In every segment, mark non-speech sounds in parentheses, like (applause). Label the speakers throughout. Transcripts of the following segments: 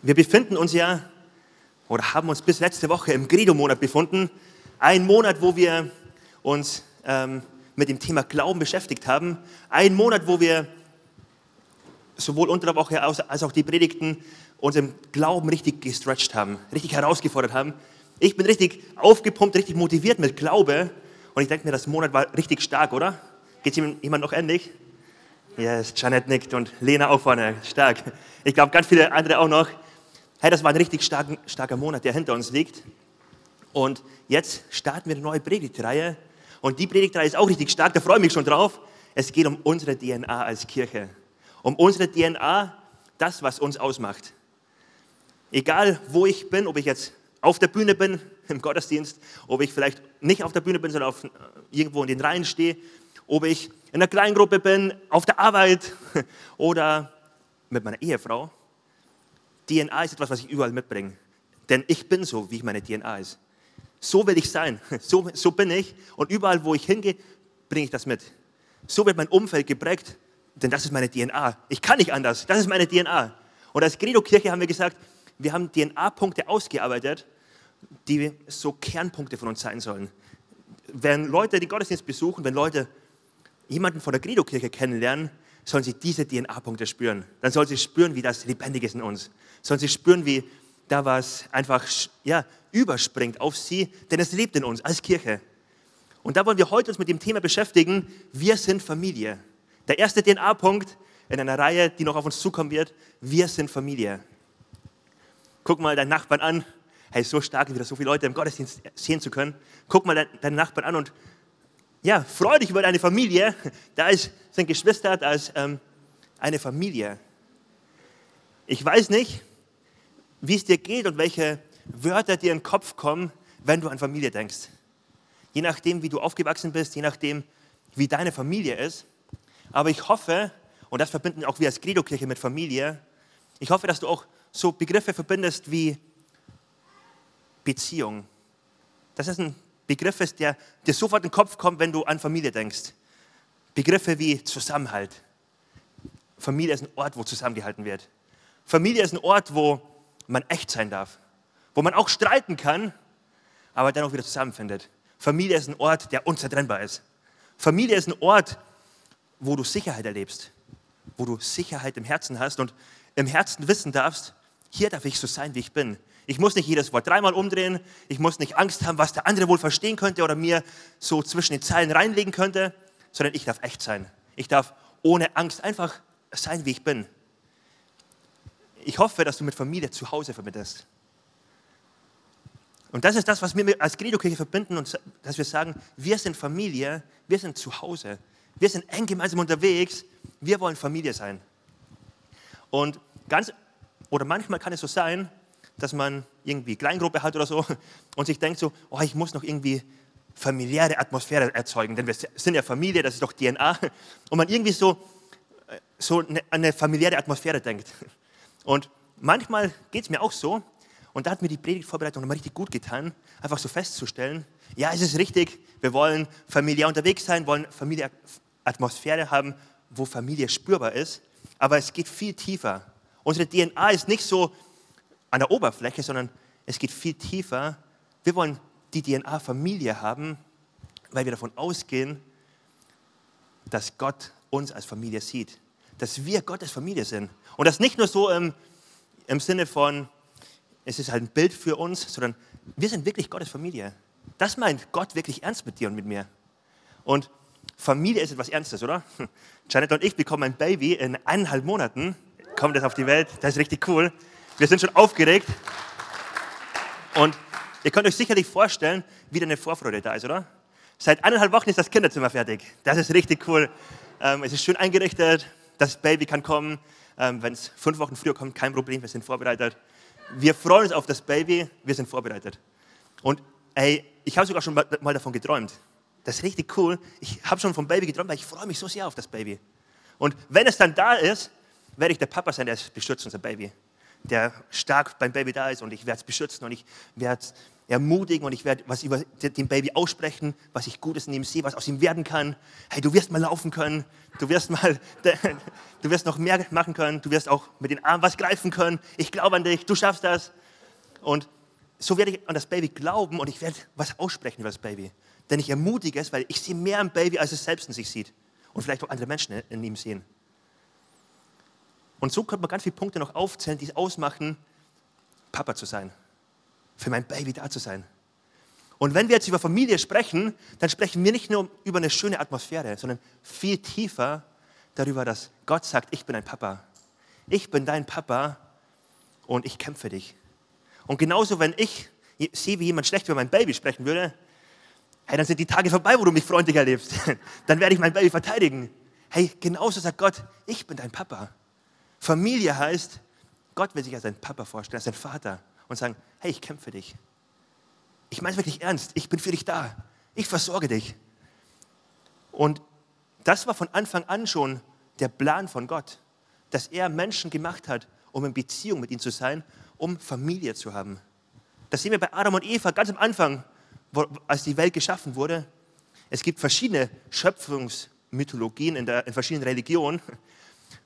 Speaker 1: Wir befinden uns ja oder haben uns bis letzte Woche im Credo-Monat befunden. Ein Monat, wo wir uns ähm, mit dem Thema Glauben beschäftigt haben. Ein Monat, wo wir sowohl unter der Woche als auch die Predigten uns im Glauben richtig gestretched haben, richtig herausgefordert haben. Ich bin richtig aufgepumpt, richtig motiviert mit Glaube. Und ich denke mir, das Monat war richtig stark, oder? Geht es jemand noch ähnlich? Yes, Janet nickt und Lena auch vorne. Stark. Ich glaube, ganz viele andere auch noch. Hey, das war ein richtig starken, starker Monat, der hinter uns liegt. Und jetzt starten wir eine neue Predigtreihe. Und die Predigtreihe ist auch richtig stark, da freue ich mich schon drauf. Es geht um unsere DNA als Kirche. Um unsere DNA, das, was uns ausmacht. Egal, wo ich bin, ob ich jetzt auf der Bühne bin, (laughs) im Gottesdienst, ob ich vielleicht nicht auf der Bühne bin, sondern auf, äh, irgendwo in den Reihen stehe, ob ich in einer Kleingruppe bin, auf der Arbeit (laughs) oder mit meiner Ehefrau. DNA ist etwas, was ich überall mitbringe. Denn ich bin so, wie meine DNA ist. So will ich sein. (laughs) So, so bin ich. Und überall, wo ich hingehe, bringe ich das mit. So wird mein Umfeld geprägt, denn das ist meine DNA. Ich kann nicht anders. Das ist meine DNA. Und als Credo-Kirche haben wir gesagt, wir haben DNA-Punkte ausgearbeitet, die so Kernpunkte von uns sein sollen. Wenn Leute den Gottesdienst besuchen, wenn Leute jemanden von der Credo-Kirche kennenlernen, sollen sie diese DNA-Punkte spüren. Dann sollen sie spüren, wie das lebendig ist in uns. Sollen sie spüren, wie da was einfach ja, überspringt auf sie, denn es lebt in uns als Kirche. Und da wollen wir heute uns mit dem Thema beschäftigen, wir sind Familie. Der erste DNA-Punkt in einer Reihe, die noch auf uns zukommen wird, wir sind Familie. Guck mal deinen Nachbarn an. Hey, so stark, wieder so viele Leute im Gottesdienst sehen zu können. Guck mal deinen Nachbarn an und ja, freu dich über deine Familie. Da ist, sind Geschwister, da ist ähm, eine Familie. Ich weiß nicht, wie es dir geht und welche Wörter dir in den Kopf kommen, wenn du an Familie denkst. Je nachdem, wie du aufgewachsen bist, je nachdem, wie deine Familie ist. Aber ich hoffe, und das verbinden auch wir als Credo-Kirche mit Familie, ich hoffe, dass du auch so Begriffe verbindest wie Beziehung. Das ist ein Begriff der dir sofort in den Kopf kommt, wenn du an Familie denkst. Begriffe wie Zusammenhalt. Familie ist ein Ort, wo zusammengehalten wird. Familie ist ein Ort, wo man echt sein darf, wo man auch streiten kann, aber dann auch wieder zusammenfindet. Familie ist ein Ort, der unzertrennbar ist. Familie ist ein Ort, wo du Sicherheit erlebst, wo du Sicherheit im Herzen hast und im Herzen wissen darfst, hier darf ich so sein, wie ich bin. Ich muss nicht jedes Wort dreimal umdrehen. Ich muss nicht Angst haben, was der andere wohl verstehen könnte oder mir so zwischen den Zeilen reinlegen könnte, sondern ich darf echt sein. Ich darf ohne Angst einfach sein, wie ich bin. Ich hoffe, dass du mit Familie zu Hause vermittelst. Und das ist das, was wir als Credo-Kirche verbinden und dass wir sagen, wir sind Familie, wir sind zu Hause, wir sind eng gemeinsam unterwegs, wir wollen Familie sein. Und ganz, oder manchmal kann es so sein, dass man irgendwie Kleingruppe hat oder so (laughs) und sich denkt so, oh, ich muss noch irgendwie familiäre Atmosphäre erzeugen, denn wir sind ja Familie, das ist doch DNA. (laughs) Und man irgendwie so, äh, so eine, eine familiäre Atmosphäre denkt. Und manchmal geht es mir auch so, und da hat mir die Predigtvorbereitung nochmal richtig gut getan, einfach so festzustellen, ja, es ist richtig, wir wollen familiär unterwegs sein, wollen Familienatmosphäre haben, wo Familie spürbar ist, aber es geht viel tiefer. Unsere DNA ist nicht so an der Oberfläche, sondern es geht viel tiefer. Wir wollen die DNA-Familie haben, weil wir davon ausgehen, dass Gott uns als Familie sieht. Dass wir Gottes Familie sind. Und das nicht nur so im, im Sinne von, es ist halt ein Bild für uns, sondern wir sind wirklich Gottes Familie. Das meint Gott wirklich ernst mit dir und mit mir. Und Familie ist etwas Ernstes, oder? (laughs) Janet und ich bekommen ein Baby in eineinhalb Monaten, kommt das auf die Welt, das ist richtig cool. Wir sind schon aufgeregt. Und ihr könnt euch sicherlich vorstellen, wie eine Vorfreude da ist, oder? Seit eineinhalb Wochen ist das Kinderzimmer fertig. Das ist richtig cool. Ähm, es ist schön eingerichtet. Das Baby kann kommen. Ähm, Wenn es fünf Wochen früher kommt, kein Problem. Wir sind vorbereitet. Wir freuen uns auf das Baby. Wir sind vorbereitet. Und ey, ich habe sogar schon mal davon geträumt. Das ist richtig cool. Ich habe schon vom Baby geträumt, weil ich freue mich so sehr auf das Baby. Und wenn es dann da ist, werde ich der Papa sein, der es beschützt, unser Baby der stark beim Baby da ist und ich werde es beschützen und ich werde ermutigen und ich werde was über dem Baby aussprechen, was ich Gutes in ihm sehe, was aus ihm werden kann. Hey, du wirst mal laufen können, du wirst mal, (laughs) du wirst noch mehr machen können, du wirst auch mit den Armen was greifen können. Ich glaube an dich, du schaffst das. Und so werde ich an das Baby glauben und ich werde was aussprechen über das Baby. Denn ich ermutige es, weil ich sehe mehr im Baby, als es selbst in sich sieht. Und vielleicht auch andere Menschen in ihm sehen. Und so könnte man ganz viele Punkte noch aufzählen, die es ausmachen, Papa zu sein für mein Baby da zu sein. Und wenn wir jetzt über Familie sprechen, dann sprechen wir nicht nur über eine schöne Atmosphäre, sondern viel tiefer darüber, dass Gott sagt, ich bin ein Papa. Ich bin dein Papa und ich kämpfe dich. Und genauso, wenn ich sehe, wie jemand schlecht über mein Baby sprechen würde, hey, dann sind die Tage vorbei, wo du mich freundlich erlebst. (laughs) Dann werde ich mein Baby verteidigen. Hey, genauso sagt Gott, ich bin dein Papa. Familie heißt, Gott will sich als ein Papa vorstellen, als ein Vater und sagen, hey, ich kämpfe für dich. Ich meine es wirklich ernst, ich bin für dich da. Ich versorge dich. Und das war von Anfang an schon der Plan von Gott, dass er Menschen gemacht hat, um in Beziehung mit ihnen zu sein, um Familie zu haben. Das sehen wir bei Adam und Eva ganz am Anfang, als die Welt geschaffen wurde. Es gibt verschiedene Schöpfungsmythologien in, der, in verschiedenen Religionen.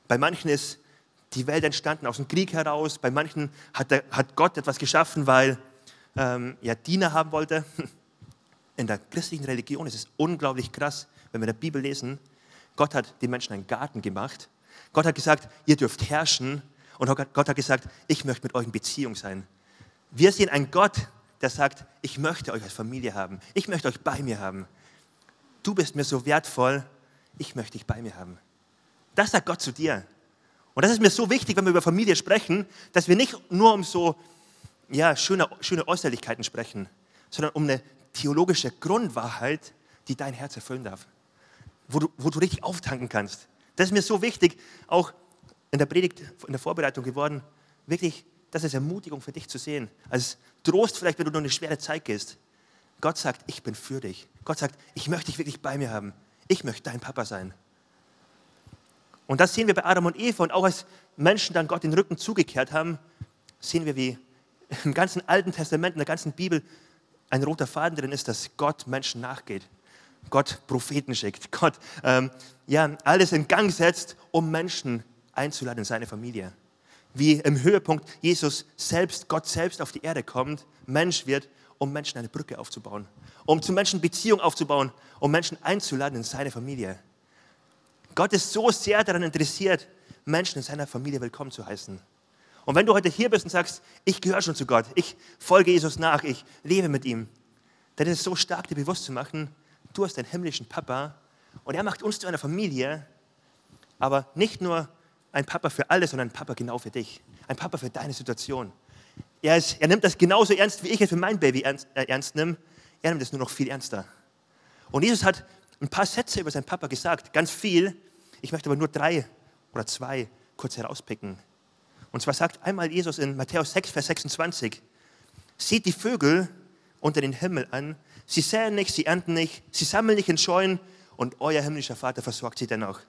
Speaker 1: Bei manchen ist die Welt entstanden aus dem Krieg heraus. Bei manchen hat, der, hat Gott etwas geschaffen, weil ähm, er Diener haben wollte. (laughs) In der christlichen Religion ist es unglaublich krass, wenn wir in der Bibel lesen, Gott hat den Menschen einen Garten gemacht. Gott hat gesagt, ihr dürft herrschen. Und Gott hat gesagt, ich möchte mit euch in Beziehung sein. Wir sehen einen Gott, der sagt, ich möchte euch als Familie haben. Ich möchte euch bei mir haben. Du bist mir so wertvoll, ich möchte dich bei mir haben. Das sagt Gott zu dir. Und das ist mir so wichtig, wenn wir über Familie sprechen, dass wir nicht nur um so ja, schöne, schöne Äußerlichkeiten sprechen, sondern um eine theologische Grundwahrheit, die dein Herz erfüllen darf, wo du, wo du richtig auftanken kannst. Das ist mir so wichtig, auch in der Predigt, in der Vorbereitung geworden, wirklich, das ist Ermutigung für dich zu sehen. Als Trost vielleicht, wenn du durch eine schwere Zeit gehst. Gott sagt, ich bin für dich. Gott sagt, ich möchte dich wirklich bei mir haben. Ich möchte dein Papa sein. Und das sehen wir bei Adam und Eva. Und auch als Menschen dann Gott den Rücken zugekehrt haben, sehen wir, wie (laughs) im ganzen Alten Testament, in der ganzen Bibel ein roter Faden drin ist, dass Gott Menschen nachgeht. Gott Propheten schickt, Gott ähm, ja, alles in Gang setzt, um Menschen einzuladen in seine Familie. Wie im Höhepunkt Jesus selbst, Gott selbst auf die Erde kommt, Mensch wird, um Menschen eine Brücke aufzubauen, um zu Menschen Beziehung aufzubauen, um Menschen einzuladen in seine Familie. Gott ist so sehr daran interessiert, Menschen in seiner Familie willkommen zu heißen. Und wenn du heute hier bist und sagst, ich gehöre schon zu Gott, ich folge Jesus nach, ich lebe mit ihm, dann ist es so stark, dir bewusst zu machen, du hast einen himmlischen Papa und er macht uns zu einer Familie, aber nicht nur ein Papa für alle, sondern ein Papa genau für dich, ein Papa für deine Situation. Er, ist, er nimmt das genauso ernst, wie ich es für mein Baby ernst, äh, ernst nehme. Er nimmt es nur noch viel ernster. Und Jesus hat ein paar Sätze über seinen Papa gesagt, ganz viel. Ich möchte aber nur drei oder zwei kurz herauspicken. Und zwar sagt einmal Jesus in Matthäus 6, Vers 26, seht die Vögel unter den Himmel an, sie säen nicht, sie ernten nicht, sie sammeln nicht in Scheunen und euer himmlischer Vater versorgt sie dennoch.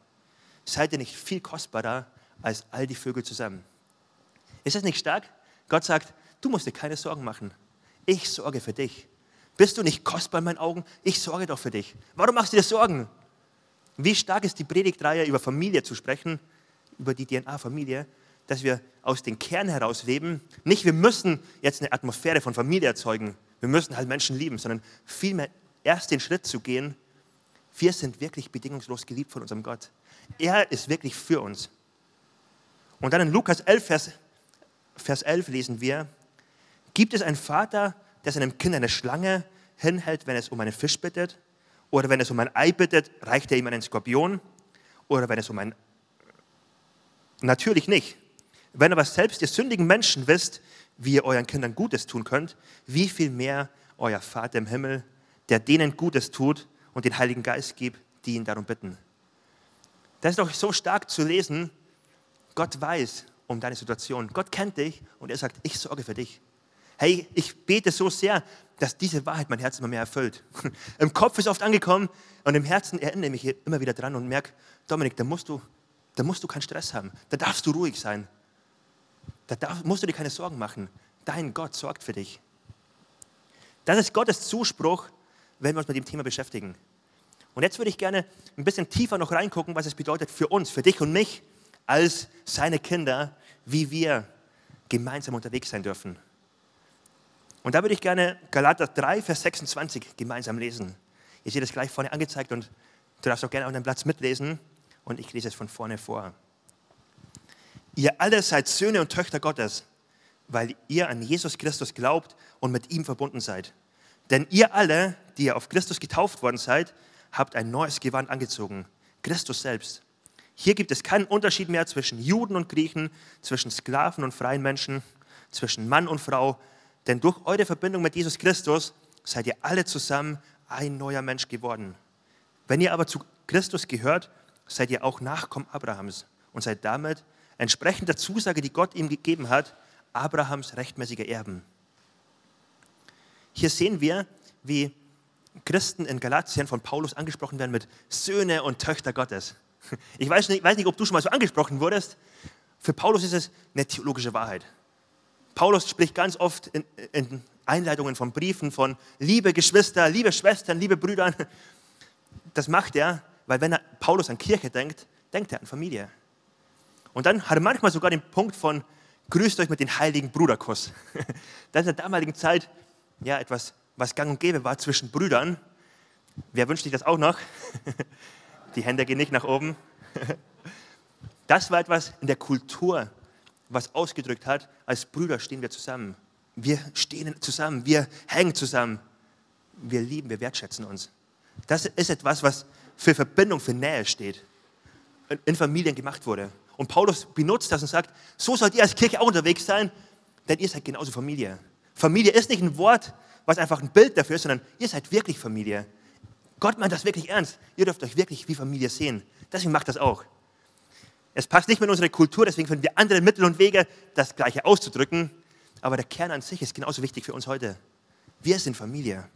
Speaker 1: Seid ihr nicht viel kostbarer als all die Vögel zusammen? Ist das nicht stark? Gott sagt, du musst dir keine Sorgen machen. Ich sorge für dich. Bist du nicht kostbar in meinen Augen? Ich sorge doch für dich. Warum machst du dir Sorgen? Wie stark ist die Predigtreihe über Familie zu sprechen, über die DNA-Familie, dass wir aus dem Kern heraus leben. Nicht, wir müssen jetzt eine Atmosphäre von Familie erzeugen. Wir müssen halt Menschen lieben, sondern vielmehr erst den Schritt zu gehen. Wir sind wirklich bedingungslos geliebt von unserem Gott. Er ist wirklich für uns. Und dann in Lukas 11, Vers, Vers 11 lesen wir, gibt es einen Vater, der seinem Kind eine Schlange hinhält, wenn es um einen Fisch bittet? Oder wenn es um ein Ei bittet, reicht er ihm einen Skorpion? Oder wenn es um ein... Natürlich nicht. Wenn aber selbst ihr sündigen Menschen wisst, wie ihr euren Kindern Gutes tun könnt, wie viel mehr euer Vater im Himmel, der denen Gutes tut und den Heiligen Geist gibt, die ihn darum bitten. Das ist doch so stark zu lesen. Gott weiß um deine Situation. Gott kennt dich und er sagt, ich sorge für dich. Hey, ich bete so sehr, dass diese Wahrheit mein Herz immer mehr erfüllt. (laughs) Im Kopf ist oft angekommen und im Herzen erinnere ich mich immer wieder dran und merke, Dominik, da musst du, da musst du keinen Stress haben. Da darfst du ruhig sein. Da darf, musst du dir keine Sorgen machen. Dein Gott sorgt für dich. Das ist Gottes Zuspruch, wenn wir uns mit dem Thema beschäftigen. Und jetzt würde ich gerne ein bisschen tiefer noch reingucken, was es bedeutet für uns, für dich und mich als seine Kinder, wie wir gemeinsam unterwegs sein dürfen. Und da würde ich gerne Galater 3, Vers 26 gemeinsam lesen. Ihr seht es gleich vorne angezeigt und du darfst auch gerne auf deinem Platz mitlesen und ich lese es von vorne vor. Ihr alle seid Söhne und Töchter Gottes, weil ihr an Jesus Christus glaubt und mit ihm verbunden seid. Denn ihr alle, die ihr auf Christus getauft worden seid, habt ein neues Gewand angezogen, Christus selbst. Hier gibt es keinen Unterschied mehr zwischen Juden und Griechen, zwischen Sklaven und freien Menschen, zwischen Mann und Frau, denn durch eure Verbindung mit Jesus Christus seid ihr alle zusammen ein neuer Mensch geworden. Wenn ihr aber zu Christus gehört, seid ihr auch Nachkommen Abrahams und seid damit entsprechend der Zusage, die Gott ihm gegeben hat, Abrahams rechtmäßige Erben. Hier sehen wir, wie Christen in Galatien von Paulus angesprochen werden mit Söhne und Töchter Gottes. Ich weiß nicht, weiß nicht, ob du schon mal so angesprochen wurdest. Für Paulus ist es eine theologische Wahrheit. Paulus spricht ganz oft in, in Einleitungen von Briefen von liebe Geschwister, liebe Schwestern, liebe Brüder. (laughs) Das macht er, weil wenn er Paulus an Kirche denkt, denkt er an Familie. Und dann hat er manchmal sogar den Punkt von grüßt euch mit dem heiligen Bruderkuss. (laughs) Das ist in der damaligen Zeit ja etwas, was gang und gäbe war zwischen Brüdern. Wer wünscht sich das auch noch? (laughs) Die Hände gehen nicht nach oben. Das war etwas in der Kultur, was ausgedrückt hat, als Brüder stehen wir zusammen. Wir stehen zusammen, wir hängen zusammen. Wir lieben, wir wertschätzen uns. Das ist etwas, was für Verbindung, für Nähe steht, in Familien gemacht wurde. Und Paulus benutzt das und sagt, so sollt ihr als Kirche auch unterwegs sein, denn ihr seid genauso Familie. Familie ist nicht ein Wort, was einfach ein Bild dafür ist, sondern ihr seid wirklich Familie. Gott meint das wirklich ernst. Ihr dürft euch wirklich wie Familie sehen. Deswegen macht das auch. Es passt nicht mehr in unsere Kultur, deswegen finden wir andere Mittel und Wege, das Gleiche auszudrücken. Aber der Kern an sich ist genauso wichtig für uns heute. Wir sind Familie.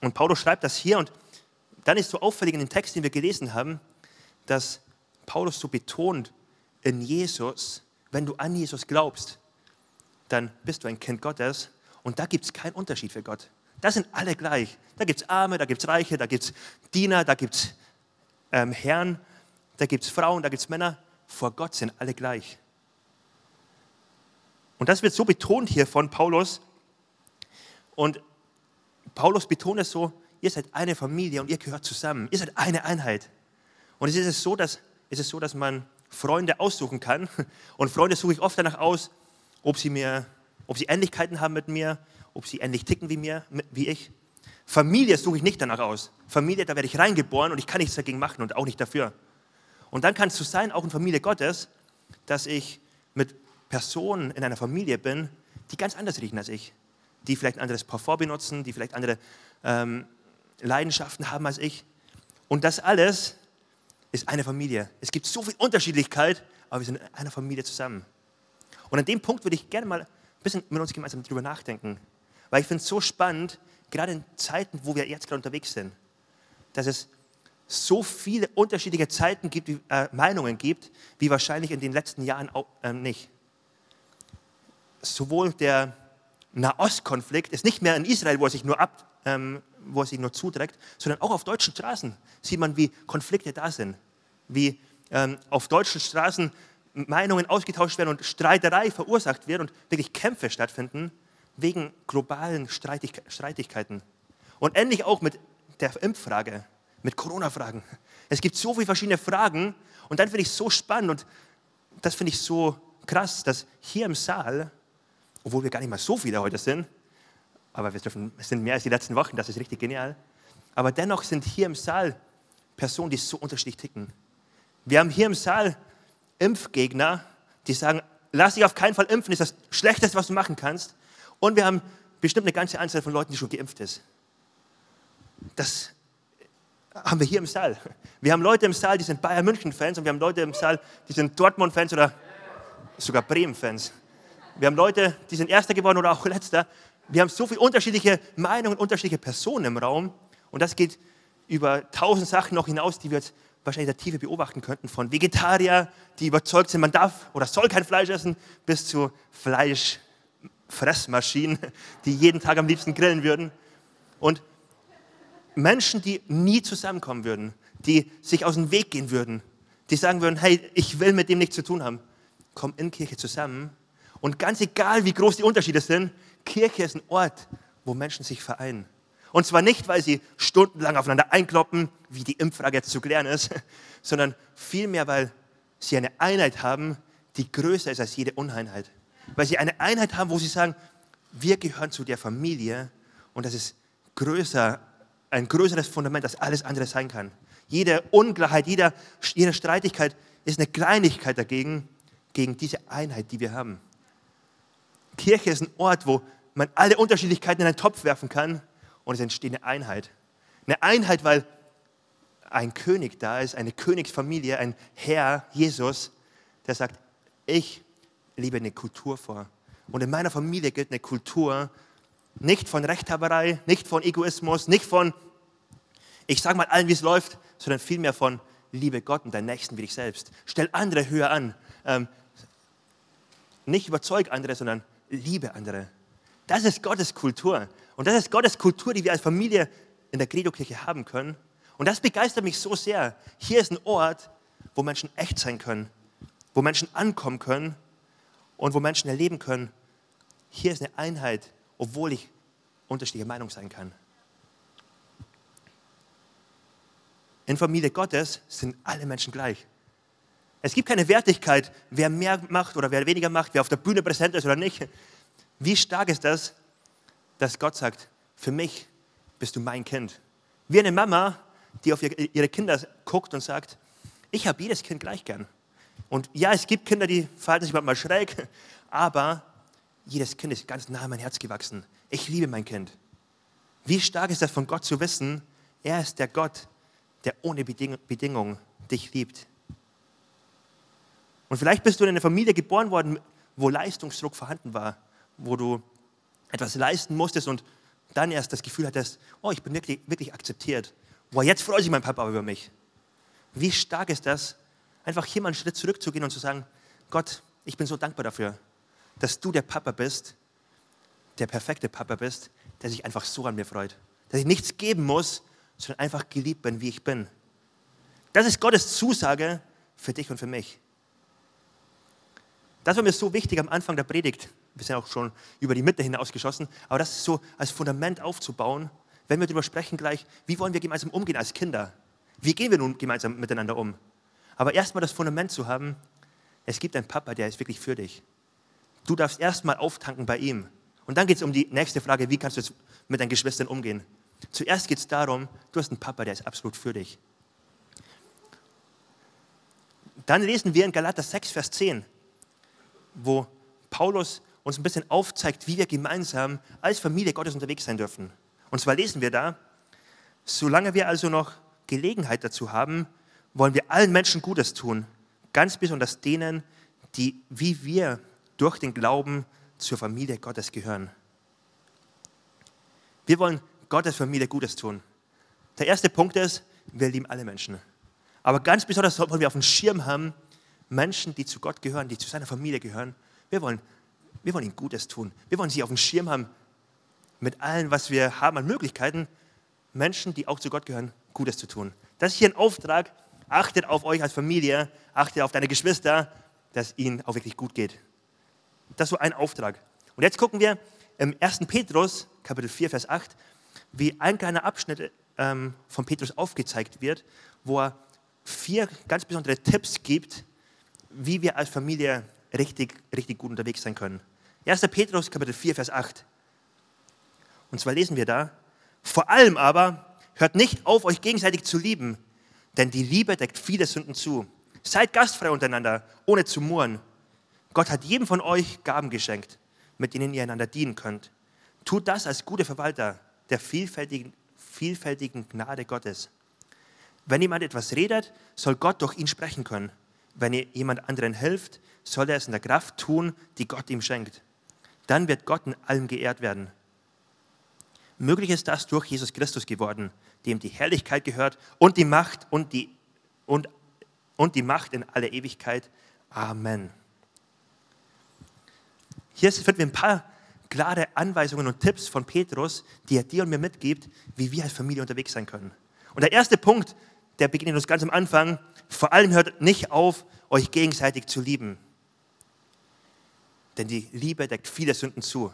Speaker 1: Und Paulus schreibt das hier und dann ist so auffällig in dem Text, den wir gelesen haben, dass Paulus so betont, in Jesus, wenn du an Jesus glaubst, dann bist du ein Kind Gottes und da gibt es keinen Unterschied für Gott. Da sind alle gleich. Da gibt es Arme, da gibt es Reiche, da gibt es Diener, da gibt es ähm, Herren, da gibt es Frauen, da gibt es Männer. Vor Gott sind alle gleich. Und das wird so betont hier von Paulus. Und Paulus betont es so, ihr seid eine Familie und ihr gehört zusammen. Ihr seid eine Einheit. Und es ist so, dass, es ist so, dass man Freunde aussuchen kann. (laughs) Und Freunde suche ich oft danach aus, ob sie, mir, ob sie Ähnlichkeiten haben mit mir, ob sie ähnlich ticken wie, mir, wie ich. Familie suche ich nicht danach aus. Familie, da werde ich reingeboren und ich kann nichts dagegen machen und auch nicht dafür. Und dann kann es so sein, auch in Familie Gottes, dass ich mit Personen in einer Familie bin, die ganz anders riechen als ich. Die vielleicht ein anderes Parfum benutzen, die vielleicht andere ähm, Leidenschaften haben als ich. Und das alles ist eine Familie. Es gibt so viel Unterschiedlichkeit, aber wir sind in einer Familie zusammen. Und an dem Punkt würde ich gerne mal ein bisschen mit uns gemeinsam darüber nachdenken. Weil ich finde es so spannend, gerade in Zeiten, wo wir jetzt gerade unterwegs sind, dass es so viele unterschiedliche Zeiten gibt, äh, Meinungen gibt, wie wahrscheinlich in den letzten Jahren auch, äh, nicht. Sowohl der Nahostkonflikt ist nicht mehr in Israel, wo er sich nur ab, ähm, wo er sich nur zuträgt, sondern auch auf deutschen Straßen sieht man, wie Konflikte da sind, wie ähm, auf deutschen Straßen Meinungen ausgetauscht werden und Streiterei verursacht wird und wirklich Kämpfe stattfinden wegen globalen Streitig Streitigkeiten. Und endlich auch mit der Impffrage, mit Corona-Fragen. Es gibt so viele verschiedene Fragen und dann finde ich es so spannend und das finde ich so krass, dass hier im Saal, obwohl wir gar nicht mal so viele heute sind, aber wir dürfen, es sind mehr als die letzten Wochen, das ist richtig genial, aber dennoch sind hier im Saal Personen, die so unterschiedlich ticken. Wir haben hier im Saal Impfgegner, die sagen, lass dich auf keinen Fall impfen, ist das Schlechteste, was du machen kannst. Und wir haben bestimmt eine ganze Anzahl von Leuten, die schon geimpft ist. Das haben wir hier im Saal. Wir haben Leute im Saal, die sind Bayern München-Fans und wir haben Leute im Saal, die sind Dortmund-Fans oder sogar Bremen-Fans. Wir haben Leute, die sind Erster geworden oder auch Letzter. Wir haben so viele unterschiedliche Meinungen, unterschiedliche Personen im Raum und das geht über tausend Sachen noch hinaus, die wir jetzt wahrscheinlich in der Tiefe beobachten könnten, von Vegetarier, die überzeugt sind, man darf oder soll kein Fleisch essen, bis zu Fleischfressern, Fressmaschinen, die jeden Tag am liebsten grillen würden. Und Menschen, die nie zusammenkommen würden, die sich aus dem Weg gehen würden, die sagen würden, hey, ich will mit dem nichts zu tun haben, kommen in Kirche zusammen. Und ganz egal, wie groß die Unterschiede sind, Kirche ist ein Ort, wo Menschen sich vereinen. Und zwar nicht, weil sie stundenlang aufeinander einkloppen, wie die Impffrage jetzt zu klären ist, (laughs) sondern vielmehr, weil sie eine Einheit haben, die größer ist als jede Uneinheit. Weil sie eine Einheit haben, wo sie sagen, wir gehören zu der Familie und das ist größer, ein größeres Fundament, als alles andere sein kann. Jede Ungleichheit, jede, jede Streitigkeit ist eine Kleinigkeit dagegen, gegen diese Einheit, die wir haben. Kirche ist ein Ort, wo man alle Unterschiedlichkeiten in einen Topf werfen kann und es entsteht eine Einheit. Eine Einheit, weil ein König da ist, eine Königsfamilie, ein Herr, Jesus, der sagt, ich liebe eine Kultur vor. Und in meiner Familie gilt eine Kultur nicht von Rechthaberei, nicht von Egoismus, nicht von, ich sage mal allen, wie es läuft, sondern vielmehr von liebe Gott und deinen Nächsten wie dich selbst. Stell andere höher an. Ähm, nicht überzeug andere, sondern liebe andere. Das ist Gottes Kultur. Und das ist Gottes Kultur, die wir als Familie in der Credo-Kirche haben können. Und das begeistert mich so sehr. Hier ist ein Ort, wo Menschen echt sein können, wo Menschen ankommen können und wo Menschen erleben können, hier ist eine Einheit, obwohl ich unterschiedlicher Meinung sein kann. In Familie Gottes sind alle Menschen gleich. Es gibt keine Wertigkeit, wer mehr macht oder wer weniger macht, wer auf der Bühne präsent ist oder nicht. Wie stark ist das, dass Gott sagt, für mich bist du mein Kind. Wie eine Mama, die auf ihre Kinder guckt und sagt, ich habe jedes Kind gleich gern. Und ja, es gibt Kinder, die verhalten sich manchmal schräg, aber jedes Kind ist ganz nah an mein Herz gewachsen. Ich liebe mein Kind. Wie stark ist das von Gott zu wissen, er ist der Gott, der ohne Bedingung dich liebt. Und vielleicht bist du in einer Familie geboren worden, wo Leistungsdruck vorhanden war, wo du etwas leisten musstest und dann erst das Gefühl hattest, oh, ich bin wirklich, wirklich akzeptiert. Boah, jetzt freut sich mein Papa über mich. Wie stark ist das, einfach hier mal einen Schritt zurückzugehen und zu sagen, Gott, ich bin so dankbar dafür, dass du der Papa bist, der perfekte Papa bist, der sich einfach so an mir freut. Dass ich nichts geben muss, sondern einfach geliebt bin, wie ich bin. Das ist Gottes Zusage für dich und für mich. Das war mir so wichtig am Anfang der Predigt. Wir sind auch schon über die Mitte hinausgeschossen, aber das ist so als Fundament aufzubauen, wenn wir darüber sprechen gleich, wie wollen wir gemeinsam umgehen als Kinder? Wie gehen wir nun gemeinsam miteinander um? Aber erstmal das Fundament zu haben, es gibt einen Papa, der ist wirklich für dich. Du darfst erstmal auftanken bei ihm. Und dann geht es um die nächste Frage, wie kannst du jetzt mit deinen Geschwistern umgehen? Zuerst geht es darum, du hast einen Papa, der ist absolut für dich. Dann lesen wir in Galater 6, Vers 10, wo Paulus uns ein bisschen aufzeigt, wie wir gemeinsam als Familie Gottes unterwegs sein dürfen. Und zwar lesen wir da, solange wir also noch Gelegenheit dazu haben, wollen wir allen Menschen Gutes tun, ganz besonders denen, die wie wir durch den Glauben zur Familie Gottes gehören. Wir wollen Gottes Familie Gutes tun. Der erste Punkt ist, wir lieben alle Menschen. Aber ganz besonders wollen wir auf dem Schirm haben, Menschen, die zu Gott gehören, die zu seiner Familie gehören. Wir wollen, wir wollen ihnen Gutes tun. Wir wollen sie auf dem Schirm haben, mit allem, was wir haben an Möglichkeiten, Menschen, die auch zu Gott gehören, Gutes zu tun. Das ist hier ein Auftrag. Achtet auf euch als Familie, achtet auf deine Geschwister, dass ihnen auch wirklich gut geht. Das ist so ein Auftrag. Und jetzt gucken wir im 1. Petrus, Kapitel 4, Vers 8, wie ein kleiner Abschnitt ähm, von Petrus aufgezeigt wird, wo er vier ganz besondere Tipps gibt, wie wir als Familie richtig, richtig gut unterwegs sein können. 1. Petrus, Kapitel 4, Vers 8. Und zwar lesen wir da, vor allem aber hört nicht auf, euch gegenseitig zu lieben, denn die Liebe deckt viele Sünden zu. Seid gastfrei untereinander, ohne zu murren. Gott hat jedem von euch Gaben geschenkt, mit denen ihr einander dienen könnt. Tut das als gute Verwalter der vielfältigen, vielfältigen Gnade Gottes. Wenn jemand etwas redet, soll Gott durch ihn sprechen können. Wenn jemand anderen hilft, soll er es in der Kraft tun, die Gott ihm schenkt. Dann wird Gott in allem geehrt werden. Möglich ist das durch Jesus Christus geworden, dem die Herrlichkeit gehört und die Macht und die, und, und die Macht in alle Ewigkeit. Amen. Hier finden wir ein paar klare Anweisungen und Tipps von Petrus, die er dir und mir mitgibt, wie wir als Familie unterwegs sein können. Und der erste Punkt, der beginnt uns ganz am Anfang, vor allem hört nicht auf, euch gegenseitig zu lieben. Denn die Liebe deckt viele Sünden zu.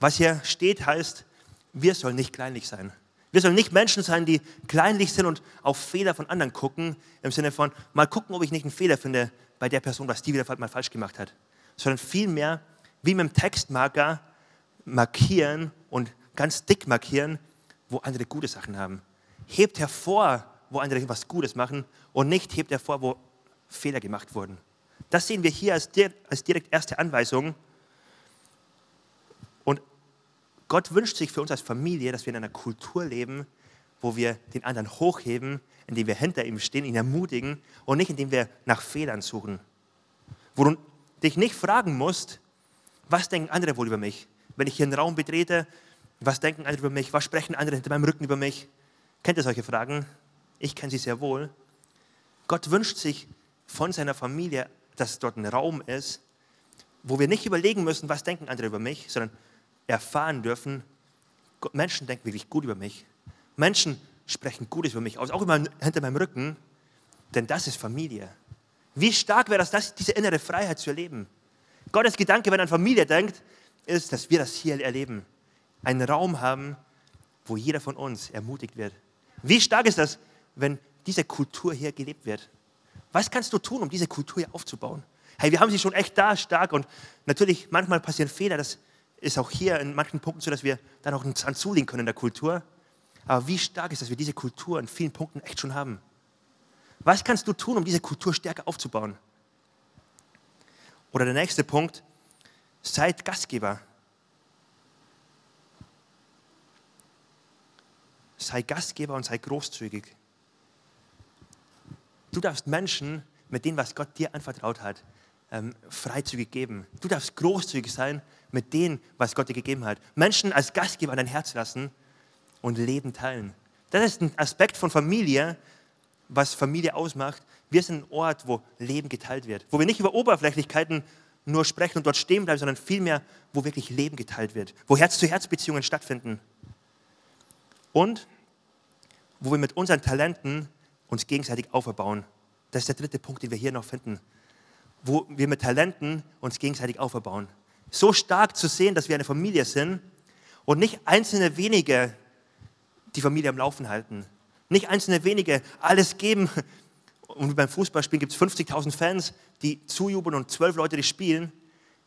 Speaker 1: Was hier steht, heißt, wir sollen nicht kleinlich sein. Wir sollen nicht Menschen sein, die kleinlich sind und auf Fehler von anderen gucken, im Sinne von, mal gucken, ob ich nicht einen Fehler finde bei der Person, was die wieder mal falsch gemacht hat. Sondern vielmehr, wie mit dem Textmarker, markieren und ganz dick markieren, wo andere gute Sachen haben. Hebt hervor, wo andere was Gutes machen und nicht hebt hervor, wo Fehler gemacht wurden. Das sehen wir hier als, als direkt erste Anweisung. Und Gott wünscht sich für uns als Familie, dass wir in einer Kultur leben, wo wir den anderen hochheben, indem wir hinter ihm stehen, ihn ermutigen und nicht indem wir nach Fehlern suchen. Wo du dich nicht fragen musst, was denken andere wohl über mich? Wenn ich hier einen Raum betrete, was denken andere über mich? Was sprechen andere hinter meinem Rücken über mich? Kennt ihr solche Fragen? Ich kenne sie sehr wohl. Gott wünscht sich von seiner Familie, dass dort ein Raum ist, wo wir nicht überlegen müssen, was denken andere über mich, sondern erfahren dürfen, Menschen denken wirklich gut über mich. Menschen sprechen Gutes über mich aus, auch immer hinter meinem Rücken, denn das ist Familie. Wie stark wäre das, das, diese innere Freiheit zu erleben? Gottes Gedanke, wenn er an Familie denkt, ist, dass wir das hier erleben. Einen Raum haben, wo jeder von uns ermutigt wird. Wie stark ist das, wenn diese Kultur hier gelebt wird? Was kannst du tun, um diese Kultur hier aufzubauen? Hey, wir haben sie schon echt da stark und natürlich manchmal passieren Fehler. Das ist auch hier in manchen Punkten so, dass wir da noch einen Zahn zulegen können in der Kultur. Aber wie stark ist, dass wir diese Kultur in vielen Punkten echt schon haben? Was kannst du tun, um diese Kultur stärker aufzubauen? Oder der nächste Punkt, seid Gastgeber. Sei Gastgeber und sei großzügig. Du darfst Menschen mit dem, was Gott dir anvertraut hat, ähm, freizügig geben. Du darfst großzügig sein mit dem, was Gott dir gegeben hat. Menschen als Gastgeber an dein Herz lassen und Leben teilen. Das ist ein Aspekt von Familie, was Familie ausmacht. Wir sind ein Ort, wo Leben geteilt wird, wo wir nicht über Oberflächlichkeiten nur sprechen und dort stehen bleiben, sondern vielmehr, wo wirklich Leben geteilt wird, wo Herz-zu-Herz-Beziehungen stattfinden und wo wir mit unseren Talenten uns gegenseitig auferbauen. Das ist der dritte Punkt, den wir hier noch finden, wo wir mit Talenten uns gegenseitig auferbauen. So stark zu sehen, dass wir eine Familie sind und nicht einzelne wenige die Familie am Laufen halten, nicht einzelne wenige alles geben. Und beim Fußballspielen gibt es 50.000 Fans, die zujubeln und zwölf Leute, die spielen.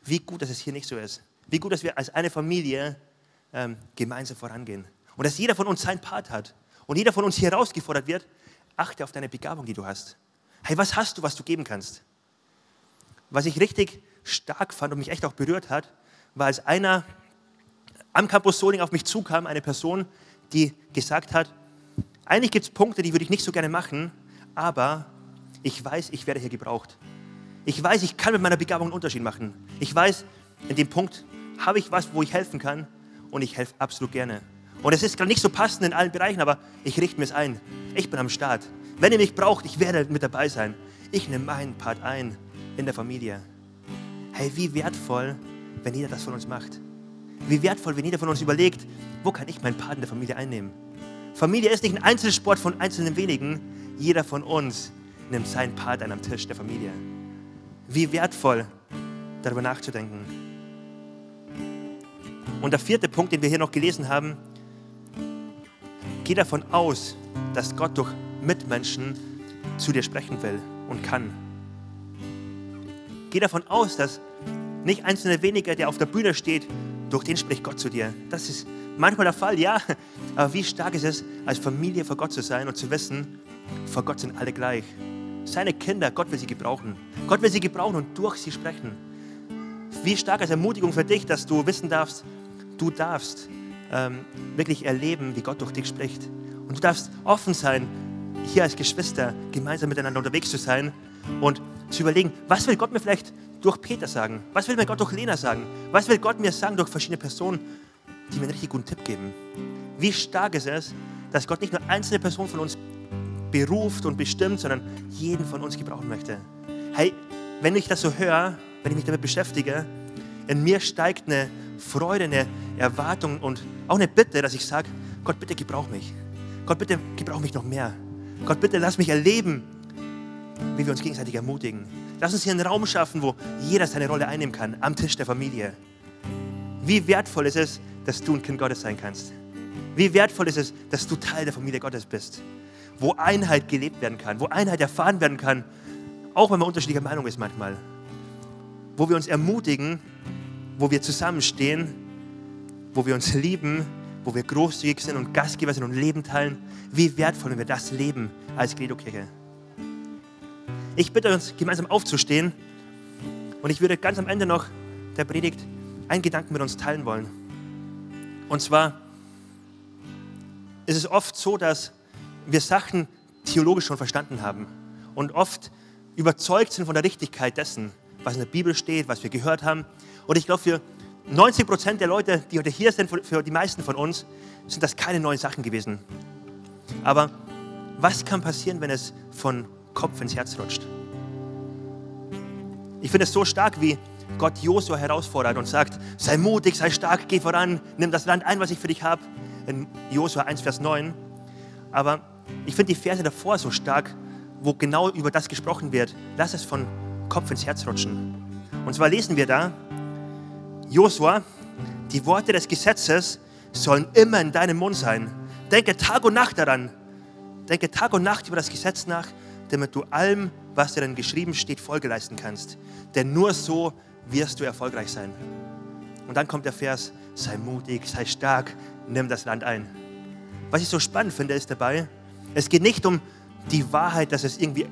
Speaker 1: Wie gut, dass es hier nicht so ist. Wie gut, dass wir als eine Familie ähm, gemeinsam vorangehen. Und dass jeder von uns seinen Part hat. Und jeder von uns hier herausgefordert wird, achte auf deine Begabung, die du hast. Hey, was hast du, was du geben kannst? Was ich richtig stark fand und mich echt auch berührt hat, war, als einer am Campus Soling auf mich zukam, eine Person, die gesagt hat, eigentlich gibt es Punkte, die würde ich nicht so gerne machen, aber ich weiß, ich werde hier gebraucht. Ich weiß, ich kann mit meiner Begabung einen Unterschied machen. Ich weiß, in dem Punkt habe ich was, wo ich helfen kann und ich helfe absolut gerne. Und es ist gerade nicht so passend in allen Bereichen, aber ich richte mir es ein. Ich bin am Start. Wenn ihr mich braucht, ich werde mit dabei sein. Ich nehme meinen Part ein in der Familie. Hey, wie wertvoll, wenn jeder das von uns macht. Wie wertvoll, wenn jeder von uns überlegt, wo kann ich meinen Part in der Familie einnehmen? Familie ist nicht ein Einzelsport von einzelnen wenigen. Jeder von uns nimmt seinen Part an am Tisch der Familie. Wie wertvoll, darüber nachzudenken. Und der vierte Punkt, den wir hier noch gelesen haben, geh davon aus, dass Gott durch Mitmenschen zu dir sprechen will und kann. Geh davon aus, dass nicht einzelne weniger, der auf der Bühne steht, durch den spricht Gott zu dir. Das ist manchmal der Fall, ja. Aber wie stark ist es, als Familie vor Gott zu sein und zu wissen, vor Gott sind alle gleich. Seine Kinder, Gott will sie gebrauchen. Gott will sie gebrauchen und durch sie sprechen. Wie stark als Ermutigung für dich, dass du wissen darfst, du darfst ähm, wirklich erleben, wie Gott durch dich spricht. Und du darfst offen sein, hier als Geschwister gemeinsam miteinander unterwegs zu sein und zu überlegen, was will Gott mir vielleicht durch Peter sagen? Was will mir Gott durch Lena sagen? Was will Gott mir sagen durch verschiedene Personen, die mir einen richtig guten Tipp geben? Wie stark ist es, dass Gott nicht nur einzelne Personen von uns beruft und bestimmt, sondern jeden von uns gebrauchen möchte. Hey, wenn ich das so höre, wenn ich mich damit beschäftige, in mir steigt eine Freude, eine Erwartung und auch eine Bitte, dass ich sage, Gott, bitte gebrauch mich. Gott, bitte gebrauch mich noch mehr. Gott, bitte lass mich erleben, wie wir uns gegenseitig ermutigen. Lass uns hier einen Raum schaffen, wo jeder seine Rolle einnehmen kann, am Tisch der Familie. Wie wertvoll ist es, dass du ein Kind Gottes sein kannst. Wie wertvoll ist es, dass du Teil der Familie Gottes bist. Wo Einheit gelebt werden kann, wo Einheit erfahren werden kann, auch wenn man unterschiedlicher Meinung ist manchmal. Wo wir uns ermutigen, wo wir zusammenstehen, wo wir uns lieben, wo wir großzügig sind und Gastgeber sind und Leben teilen. Wie wertvoll, wenn wir das leben als Credo-Kirche. Ich bitte uns, gemeinsam aufzustehen und ich würde ganz am Ende noch der Predigt einen Gedanken mit uns teilen wollen. Und zwar ist es oft so, dass wir Sachen theologisch schon verstanden haben und oft überzeugt sind von der Richtigkeit dessen, was in der Bibel steht, was wir gehört haben. Und ich glaube, für 90 Prozent der Leute, die heute hier sind, für die meisten von uns, sind das keine neuen Sachen gewesen. Aber was kann passieren, wenn es von Kopf ins Herz rutscht. Ich finde es so stark, wie Gott Josua herausfordert und sagt, sei mutig, sei stark, geh voran, nimm das Land ein, was ich für dich habe. In Josua 1, Vers 9. Aber ich finde die Verse davor so stark, wo genau über das gesprochen wird. Lass es von Kopf ins Herz rutschen. Und zwar lesen wir da, Josua, die Worte des Gesetzes sollen immer in deinem Mund sein. Denke Tag und Nacht daran. Denke Tag und Nacht über das Gesetz nach, damit du allem, was darin geschrieben steht, Folge leisten kannst. Denn nur so wirst du erfolgreich sein. Und dann kommt der Vers, sei mutig, sei stark, nimm das Land ein. Was ich so spannend finde, ist dabei, es geht nicht um die Wahrheit, dass es irgendwie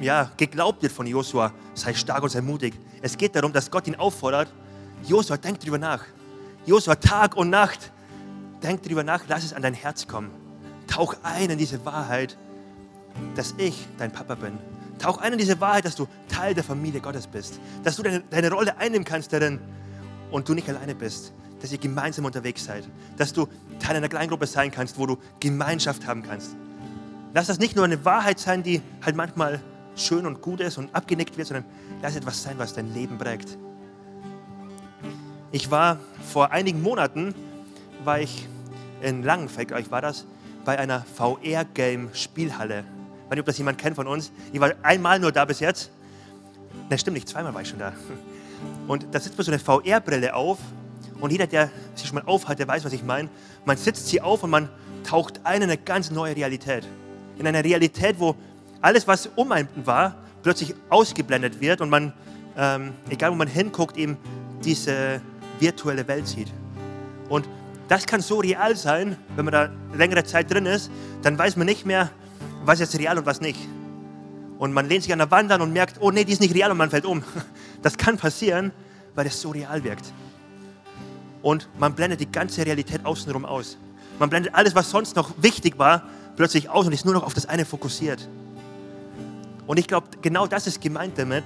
Speaker 1: ja, geglaubt wird von Josua, sei stark und sei mutig. Es geht darum, dass Gott ihn auffordert, Josua, denk drüber nach. Josua, Tag und Nacht, denk drüber nach, lass es an dein Herz kommen. Tauch ein in diese Wahrheit dass ich dein Papa bin. Tauch ein in diese Wahrheit, dass du Teil der Familie Gottes bist. Dass du deine, deine Rolle einnehmen kannst darin und du nicht alleine bist. Dass ihr gemeinsam unterwegs seid. Dass du Teil einer Kleingruppe sein kannst, wo du Gemeinschaft haben kannst. Lass das nicht nur eine Wahrheit sein, die halt manchmal schön und gut ist und abgenickt wird, sondern lass etwas sein, was dein Leben prägt. Ich war vor einigen Monaten, war ich in Langenfeld, ich war das, bei einer VR-Game-Spielhalle ich weiß nicht, ob das jemand kennt von uns. Ich war einmal nur da bis jetzt. Nein, stimmt nicht, zweimal war ich schon da. (laughs) Und da sitzt man so eine VR-Brille auf. Und jeder, der sie schon mal aufhat, der weiß, was ich meine. Man sitzt sie auf und man taucht ein in eine ganz neue Realität. In eine Realität, wo alles, was um einen war, plötzlich ausgeblendet wird und man, ähm, egal wo man hinguckt, eben diese virtuelle Welt sieht. Und das kann so real sein, wenn man da längere Zeit drin ist, dann weiß man nicht mehr, was ist real und was nicht. Und man lehnt sich an der Wand an und merkt, oh nee, die ist nicht real und man fällt um. (laughs) Das kann passieren, weil es so real wirkt. Und man blendet die ganze Realität außenrum aus. Man blendet alles, was sonst noch wichtig war, plötzlich aus und ist nur noch auf das eine fokussiert. Und ich glaube, genau das ist gemeint damit,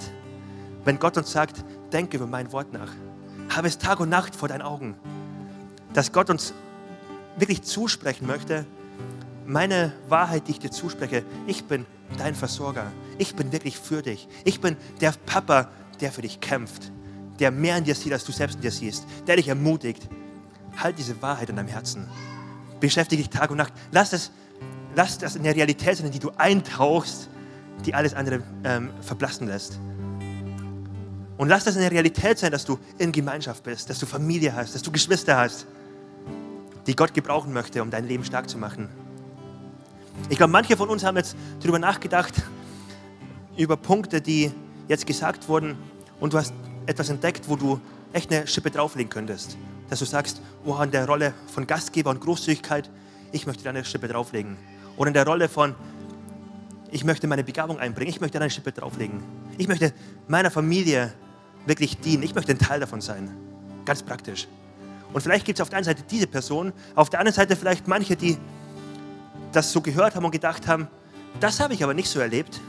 Speaker 1: wenn Gott uns sagt, denke über mein Wort nach. Habe es Tag und Nacht vor deinen Augen. Dass Gott uns wirklich zusprechen möchte, meine Wahrheit, die ich dir zuspreche, ich bin dein Versorger. Ich bin wirklich für dich. Ich bin der Papa, der für dich kämpft, der mehr in dir sieht, als du selbst in dir siehst, der dich ermutigt. Halt diese Wahrheit in deinem Herzen. Beschäftige dich Tag und Nacht. Lass das, lass das in der Realität sein, in die du eintauchst, die alles andere ähm, verblassen lässt. Und lass das in der Realität sein, dass du in Gemeinschaft bist, dass du Familie hast, dass du Geschwister hast, die Gott gebrauchen möchte, um dein Leben stark zu machen. Ich glaube, manche von uns haben jetzt darüber nachgedacht, über Punkte, die jetzt gesagt wurden und du hast etwas entdeckt, wo du echt eine Schippe drauflegen könntest. Dass du sagst, oh, in der Rolle von Gastgeber und Großzügigkeit, ich möchte da eine Schippe drauflegen. Oder in der Rolle von, ich möchte meine Begabung einbringen, ich möchte da eine Schippe drauflegen. Ich möchte meiner Familie wirklich dienen, ich möchte ein Teil davon sein. Ganz praktisch. Und vielleicht gibt es auf der einen Seite diese Person, auf der anderen Seite vielleicht manche, die das so gehört haben und gedacht haben, das habe ich aber nicht so erlebt.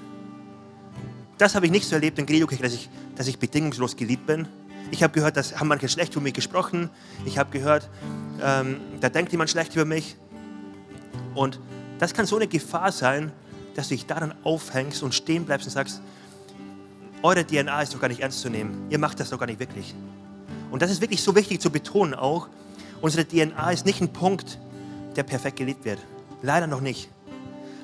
Speaker 1: Das habe ich nicht so erlebt in Credo-Kirche, dass ich, dass ich bedingungslos geliebt bin. Ich habe gehört, dass haben manche schlecht über mich gesprochen. Ich habe gehört, ähm, da denkt jemand schlecht über mich. Und das kann so eine Gefahr sein, dass du dich daran aufhängst und stehen bleibst und sagst, eure DNA ist doch gar nicht ernst zu nehmen. Ihr macht das doch gar nicht wirklich. Und das ist wirklich so wichtig zu betonen auch. Unsere DNA ist nicht ein Punkt, der perfekt gelebt wird. Leider noch nicht.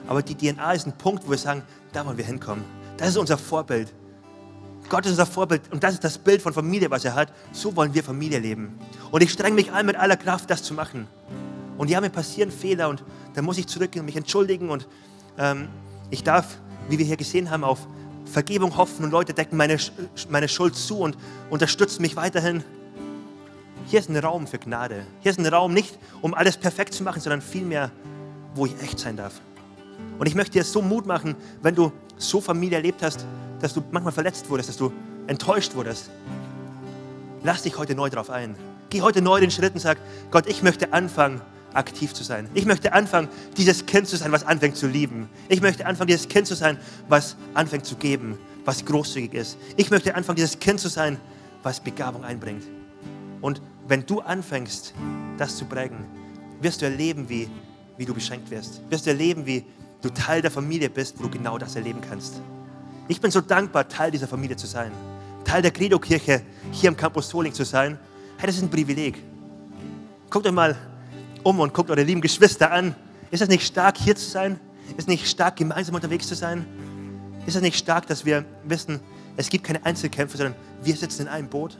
Speaker 1: Aber die DNA ist ein Punkt, wo wir sagen, da wollen wir hinkommen. Das ist unser Vorbild. Gott ist unser Vorbild und das ist das Bild von Familie, was er hat. So wollen wir Familie leben. Und ich strenge mich an mit aller Kraft, das zu machen. Und ja, mir passieren Fehler und dann muss ich zurückgehen und mich entschuldigen und ähm, ich darf, wie wir hier gesehen haben, auf Vergebung hoffen und Leute decken meine, meine Schuld zu und unterstützen mich weiterhin. Hier ist ein Raum für Gnade. Hier ist ein Raum nicht, um alles perfekt zu machen, sondern vielmehr, wo ich echt sein darf. Und ich möchte dir so Mut machen, wenn du so Familie erlebt hast, dass du manchmal verletzt wurdest, dass du enttäuscht wurdest. Lass dich heute neu darauf ein. Geh heute neu den Schritt und sag, Gott, ich möchte anfangen, aktiv zu sein. Ich möchte anfangen, dieses Kind zu sein, was anfängt zu lieben. Ich möchte anfangen, dieses Kind zu sein, was anfängt zu geben, was großzügig ist. Ich möchte anfangen, dieses Kind zu sein, was Begabung einbringt. Und wenn du anfängst, das zu prägen, wirst du erleben, wie, wie du beschenkt wirst. Wirst du erleben, wie du Teil der Familie bist, wo du genau das erleben kannst. Ich bin so dankbar, Teil dieser Familie zu sein. Teil der Credo-Kirche hier im Campus Soling zu sein. Hey, das ist ein Privileg. Guckt euch mal um und guckt eure lieben Geschwister an. Ist das nicht stark, hier zu sein? Ist es nicht stark, gemeinsam unterwegs zu sein? Ist es nicht stark, dass wir wissen, es gibt keine Einzelkämpfe, sondern wir sitzen in einem Boot?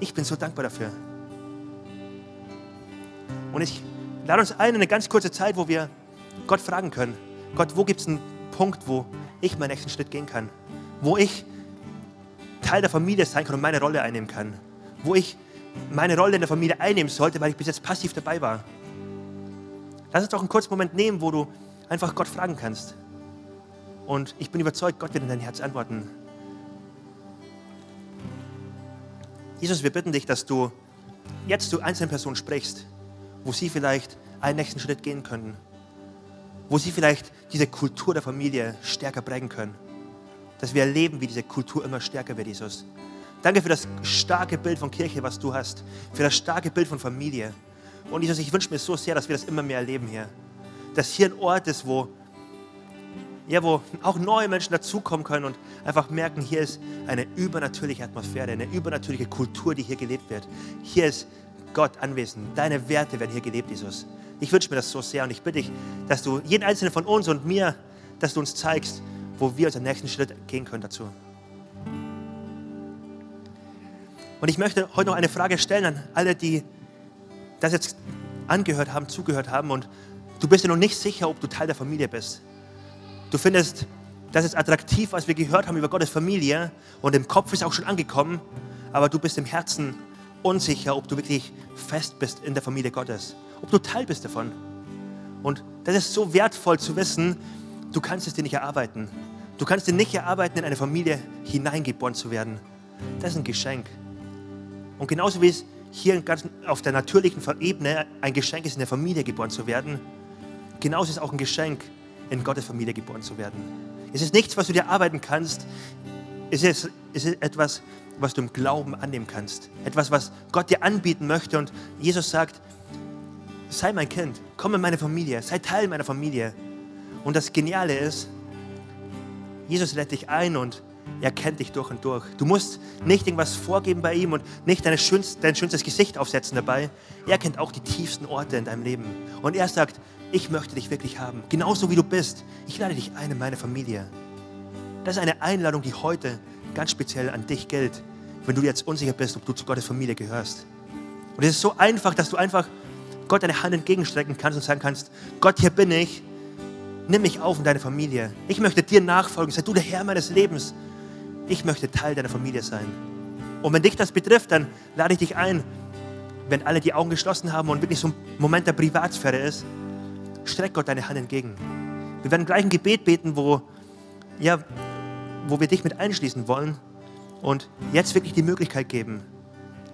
Speaker 1: Ich bin so dankbar dafür. Und ich lade uns ein in eine ganz kurze Zeit, wo wir Gott fragen können. Gott, wo gibt es einen Punkt, wo ich meinen nächsten Schritt gehen kann? Wo ich Teil der Familie sein kann und meine Rolle einnehmen kann? Wo ich meine Rolle in der Familie einnehmen sollte, weil ich bis jetzt passiv dabei war. Lass uns doch einen kurzen Moment nehmen, wo du einfach Gott fragen kannst. Und ich bin überzeugt, Gott wird in dein Herz antworten. Jesus, wir bitten dich, dass du jetzt zu einzelnen Personen sprichst, wo sie vielleicht einen nächsten Schritt gehen können, wo sie vielleicht diese Kultur der Familie stärker prägen können, dass wir erleben, wie diese Kultur immer stärker wird, Jesus. Danke für das starke Bild von Kirche, was du hast. Für das starke Bild von Familie. Und Jesus, ich wünsche mir so sehr, dass wir das immer mehr erleben hier. Dass hier ein Ort ist, wo, ja, wo auch neue Menschen dazukommen können und einfach merken, hier ist eine übernatürliche Atmosphäre, eine übernatürliche Kultur, die hier gelebt wird. Hier ist Gott anwesend. Deine Werte werden hier gelebt, Jesus. Ich wünsche mir das so sehr und ich bitte dich, dass du jeden einzelnen von uns und mir, dass du uns zeigst, wo wir unseren nächsten Schritt gehen können dazu. Und ich möchte heute noch eine Frage stellen an alle, die das jetzt angehört haben, zugehört haben und du bist dir noch nicht sicher, ob du Teil der Familie bist. Du findest, das ist attraktiv, was wir gehört haben über Gottes Familie und im Kopf ist auch schon angekommen, aber du bist im Herzen unsicher, ob du wirklich fest bist in der Familie Gottes, ob du Teil bist davon. Und das ist so wertvoll zu wissen, du kannst es dir nicht erarbeiten. Du kannst dir nicht erarbeiten, in eine Familie hineingeboren zu werden. Das ist ein Geschenk. Und genauso wie es hier auf der natürlichen Ebene ein Geschenk ist, in der Familie geboren zu werden, genauso ist es auch ein Geschenk, in Gottes Familie geboren zu werden. Es ist nichts, was du dir arbeiten kannst. Es ist, es ist etwas, was du im Glauben annehmen kannst. Etwas, was Gott dir anbieten möchte. Und Jesus sagt, sei mein Kind, komm in meine Familie, sei Teil meiner Familie. Und das Geniale ist, Jesus lädt dich ein und er kennt dich durch und durch. Du musst nicht irgendwas vorgeben bei ihm und nicht dein, schönst, dein schönstes Gesicht aufsetzen dabei. Er kennt auch die tiefsten Orte in deinem Leben. Und er sagt, ich möchte dich wirklich haben. Genauso wie du bist. Ich lade dich ein in meine Familie. Das ist eine Einladung, die heute ganz speziell an dich gilt, wenn du jetzt unsicher bist, ob du zu Gottes Familie gehörst. Und es ist so einfach, dass du einfach Gott deine Hand entgegenstrecken kannst und sagen kannst, Gott, hier bin ich. Nimm mich auf in deine Familie. Ich möchte dir nachfolgen. Sei du der Herr meines Lebens ich möchte Teil deiner Familie sein. Und wenn dich das betrifft, dann lade ich dich ein, wenn alle die Augen geschlossen haben und wirklich so ein Moment der Privatsphäre ist, streck Gott deine Hand entgegen. Wir werden gleich ein Gebet beten, wo, ja, wo wir dich mit einschließen wollen und jetzt wirklich die Möglichkeit geben,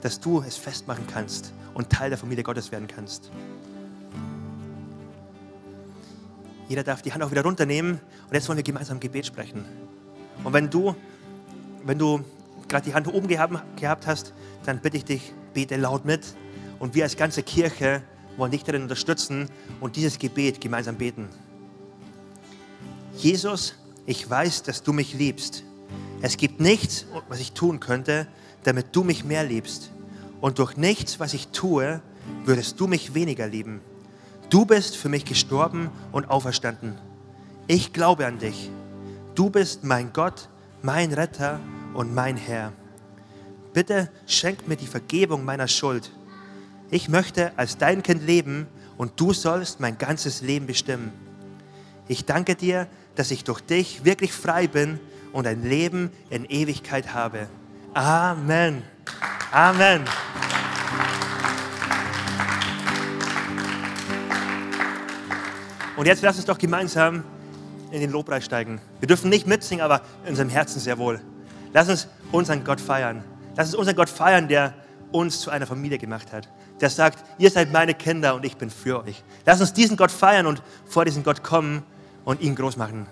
Speaker 1: dass du es festmachen kannst und Teil der Familie Gottes werden kannst. Jeder darf die Hand auch wieder runternehmen und jetzt wollen wir gemeinsam ein Gebet sprechen. Und wenn du wenn du gerade die Hand oben gehabt hast, dann bitte ich dich, bete laut mit. Und wir als ganze Kirche wollen dich darin unterstützen und dieses Gebet gemeinsam beten. Jesus, ich weiß, dass du mich liebst. Es gibt nichts, was ich tun könnte, damit du mich mehr liebst. Und durch nichts, was ich tue, würdest du mich weniger lieben. Du bist für mich gestorben und auferstanden. Ich glaube an dich. Du bist mein Gott, mein Retter und mein Herr. Bitte schenk mir die Vergebung meiner Schuld. Ich möchte als dein Kind leben und du sollst mein ganzes Leben bestimmen. Ich danke dir, dass ich durch dich wirklich frei bin und ein Leben in Ewigkeit habe. Amen. Amen. Und jetzt lass uns doch gemeinsam in den Lobpreis steigen. Wir dürfen nicht mitsingen, aber in unserem Herzen sehr wohl. Lass uns unseren Gott feiern. Lass uns unseren Gott feiern, der uns zu einer Familie gemacht hat. Der sagt, ihr seid meine Kinder und ich bin für euch. Lass uns diesen Gott feiern und vor diesen Gott kommen und ihn groß machen.